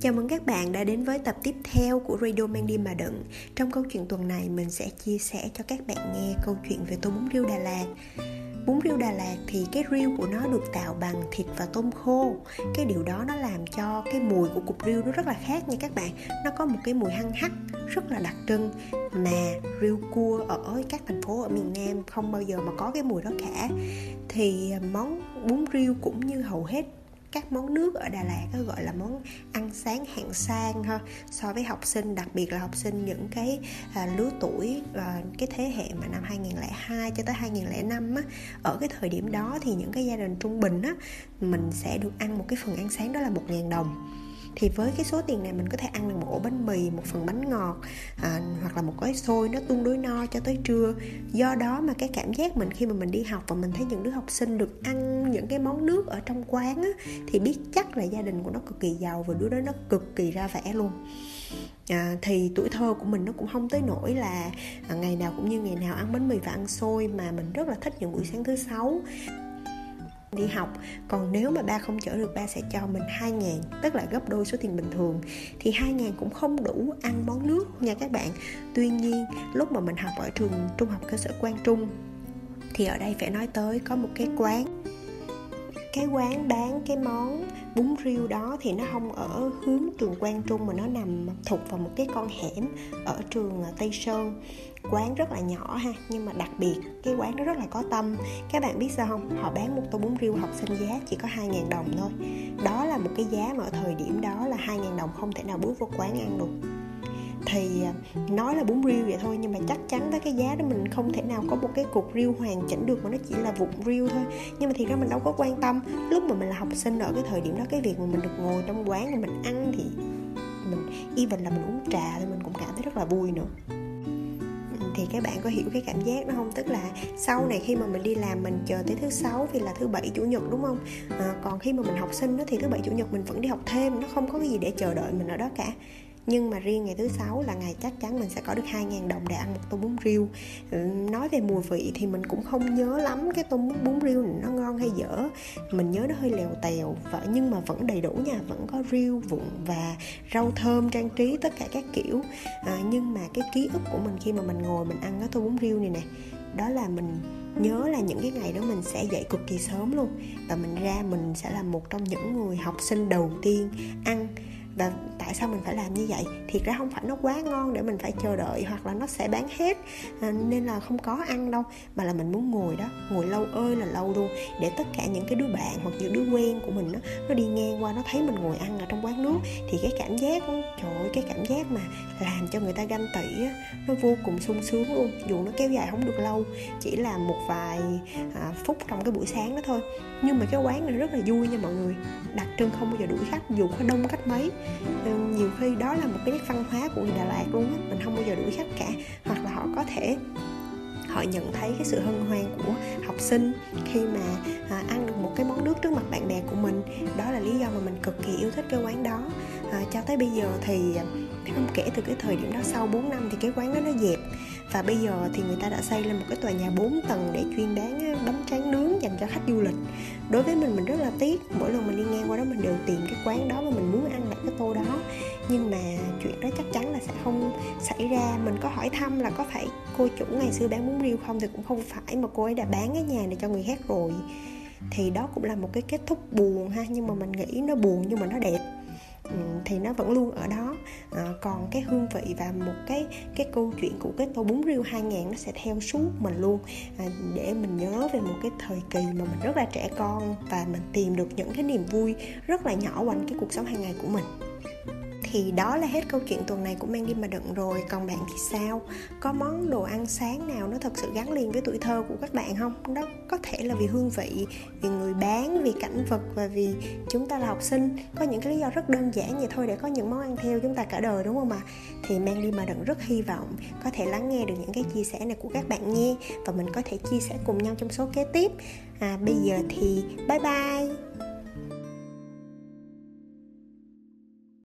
Chào mừng các bạn đã đến với tập tiếp theo của Radio Mang đi mà đựng. Trong câu chuyện tuần này, mình sẽ chia sẻ cho các bạn nghe câu chuyện về tô bún riêu Đà Lạt. Bún riêu Đà Lạt thì cái riêu của nó được tạo bằng thịt và tôm khô. Cái điều đó nó làm cho cái mùi của cục riêu nó rất là khác nha các bạn. Nó có một cái mùi hăng hắc, rất là đặc trưng mà riêu cua ở các thành phố ở miền Nam không bao giờ mà có cái mùi đó cả. Thì ờ, món bún riêu cũng như hầu hết các món nước ở Đà Lạt đó gọi là món ăn sáng hạng sang ha so với học sinh đặc biệt là học sinh những cái à, lứa tuổi à, cái thế hệ mà năm 2002 cho tới 2005 á ở cái thời điểm đó thì những cái gia đình trung bình á mình sẽ được ăn một cái phần ăn sáng đó là một ngàn đồng thì với cái số tiền này mình có thể ăn được một ổ bánh mì một phần bánh ngọt à, hoặc là một gói xôi nó tương đối no cho tới trưa. Do đó mà cái cảm giác mình khi mà mình đi học và mình thấy những đứa học sinh được ăn những cái món nước ở trong quán á, thì biết chắc là gia đình của nó cực kỳ giàu và đứa đó nó cực kỳ ra vẻ luôn. À, thì tuổi thơ của mình nó cũng không tới nỗi là à, ngày nào cũng như ngày nào ăn bánh mì và ăn xôi mà mình rất là thích những buổi sáng thứ sáu đi học. Còn nếu mà ba không chở được ba sẽ cho mình 2 ngàn tức là gấp đôi số tiền bình thường. Thì 2 ngàn cũng không đủ ăn món nước nha các bạn. Tuy nhiên lúc mà mình học ở trường trung học cơ sở Quang Trung thì ở đây phải nói tới có một cái quán cái quán bán cái món bún riêu đó thì nó không ở hướng trường Quang Trung mà nó nằm thuộc vào một cái con hẻm ở trường à, Tây Sơn. Quán rất là nhỏ ha, nhưng mà đặc biệt cái quán đó rất là có tâm. Các bạn biết sao không? Họ bán một tô bún riêu học sinh giá chỉ có 2.000 đồng thôi. Đó là một cái giá mà ở thời điểm đó là 2.000 đồng, không thể nào bước vào quán ăn được thì à, nói là bún riêu vậy thôi nhưng mà chắc chắn với cái giá đó mình không thể nào có một cái cục riêu hoàn chỉnh được mà nó chỉ là vụn riêu thôi. Nhưng mà thì ra mình đâu có quan tâm. Lúc mà mình là học sinh ở cái thời điểm đó cái việc mà mình được ngồi trong quán mà mình ăn thì mình even là mình uống trà thì mình cũng cảm thấy rất là vui nữa. Ừ, thì các bạn có hiểu cái cảm giác đó không? Tức là sau này khi mà mình đi làm mình chờ tới thứ sáu vì là thứ bảy chủ nhật đúng không? À, còn khi mà mình học sinh đó thì thứ bảy chủ nhật mình vẫn đi học thêm nó không có cái gì để chờ đợi mình ở đó cả nhưng mà riêng ngày thứ sáu là ngày chắc chắn mình sẽ có được 2.000 đồng để ăn một tô bún riêu. Ừ, nói về mùi vị thì mình cũng không nhớ lắm cái tô bún riêu này nó ngon hay dở. Mình nhớ nó hơi lèo tèo và nhưng mà vẫn đầy đủ nha vẫn có riêu vụn và rau thơm trang trí tất cả các kiểu. À, nhưng mà cái ký ức của mình khi mà mình ngồi mình ăn cái tô bún riêu này nè đó là mình nhớ là những cái ngày đó mình sẽ dậy cực kỳ sớm luôn. Và mình ra mình sẽ là một trong những người học sinh đầu tiên ăn và tại sao mình phải làm như vậy? Thiệt ra không phải nó quá ngon để mình phải chờ đợi hoặc là nó sẽ bán hết à, nên là không có ăn đâu mà là mình muốn ngồi đó ngồi lâu ơi là lâu luôn để tất cả những cái đứa bạn hoặc những đứa quen của mình đó, nó đi ngang qua nó thấy mình ngồi ăn ở trong quán nước thì cái cảm giác đó, trời ơi cái cảm giác mà làm cho người ta ganh tị á, nó vô cùng sung sướng luôn dù nó kéo dài không được lâu chỉ là một vài à, phút trong cái buổi sáng đó thôi. Nhưng mà cái quán này rất là vui nha mọi người đặc trưng không bao giờ đuổi khách dù có đông cách mấy nhiều khi đó là một cái nét văn hóa của người Đà Lạt luôn á mình không bao giờ đuổi khách cả. Hoặc là họ có thể họ nhận thấy cái sự hân hoan của học sinh khi mà à, ăn được một cái món nước trước mặt bạn bè của mình. Đó là lý do mà mình cực kỳ yêu thích cái quán đó. À, cho tới bây giờ thì à, không kể từ cái thời điểm đó sau 4 năm thì cái quán đó nó dẹp. Và bây giờ thì người ta đã xây lên một cái tòa nhà 4 tầng để chuyên bán bánh tráng nướng dành cho khách du lịch. Đối với mình mình rất là tiếc. Mỗi lần mình đi ngang qua đó mình đều tìm cái quán đó mà mình muốn nhưng mà chuyện đó chắc chắn là sẽ không xảy ra. Mình có hỏi thăm là có phải cô chủ ngày xưa bán bún riêu không thì cũng không phải mà cô ấy đã bán cái nhà này cho người khác rồi. Thì đó cũng là một cái kết thúc buồn ha nhưng mà mình nghĩ nó buồn nhưng mà nó đẹp. Ừ, thì nó vẫn luôn ở đó. À, còn cái hương vị và một cái cái câu chuyện của cái tô bún riêu 2000 nó sẽ theo suốt mình luôn. À, để mình nhớ về một cái thời kỳ mà mình rất là trẻ con và mình tìm được những cái niềm vui rất là nhỏ quanh cái cuộc sống hàng ngày của mình thì đó là hết câu chuyện tuần này của mang đi mà đựng rồi. Còn bạn thì sao? Có món đồ ăn sáng nào nó thật sự gắn liền với tuổi thơ của các bạn không? Đó có thể là vì hương vị, vì người bán, vì cảnh vật và vì chúng ta là học sinh. Có những cái lý do rất đơn giản vậy thôi để có những món ăn theo chúng ta cả đời, đúng không ạ? Thì mang đi mà đựng rất hy vọng có thể lắng nghe được những cái chia sẻ này của các bạn nghe và mình có thể chia sẻ cùng nhau trong số kế tiếp. À bây giờ thì bye bye!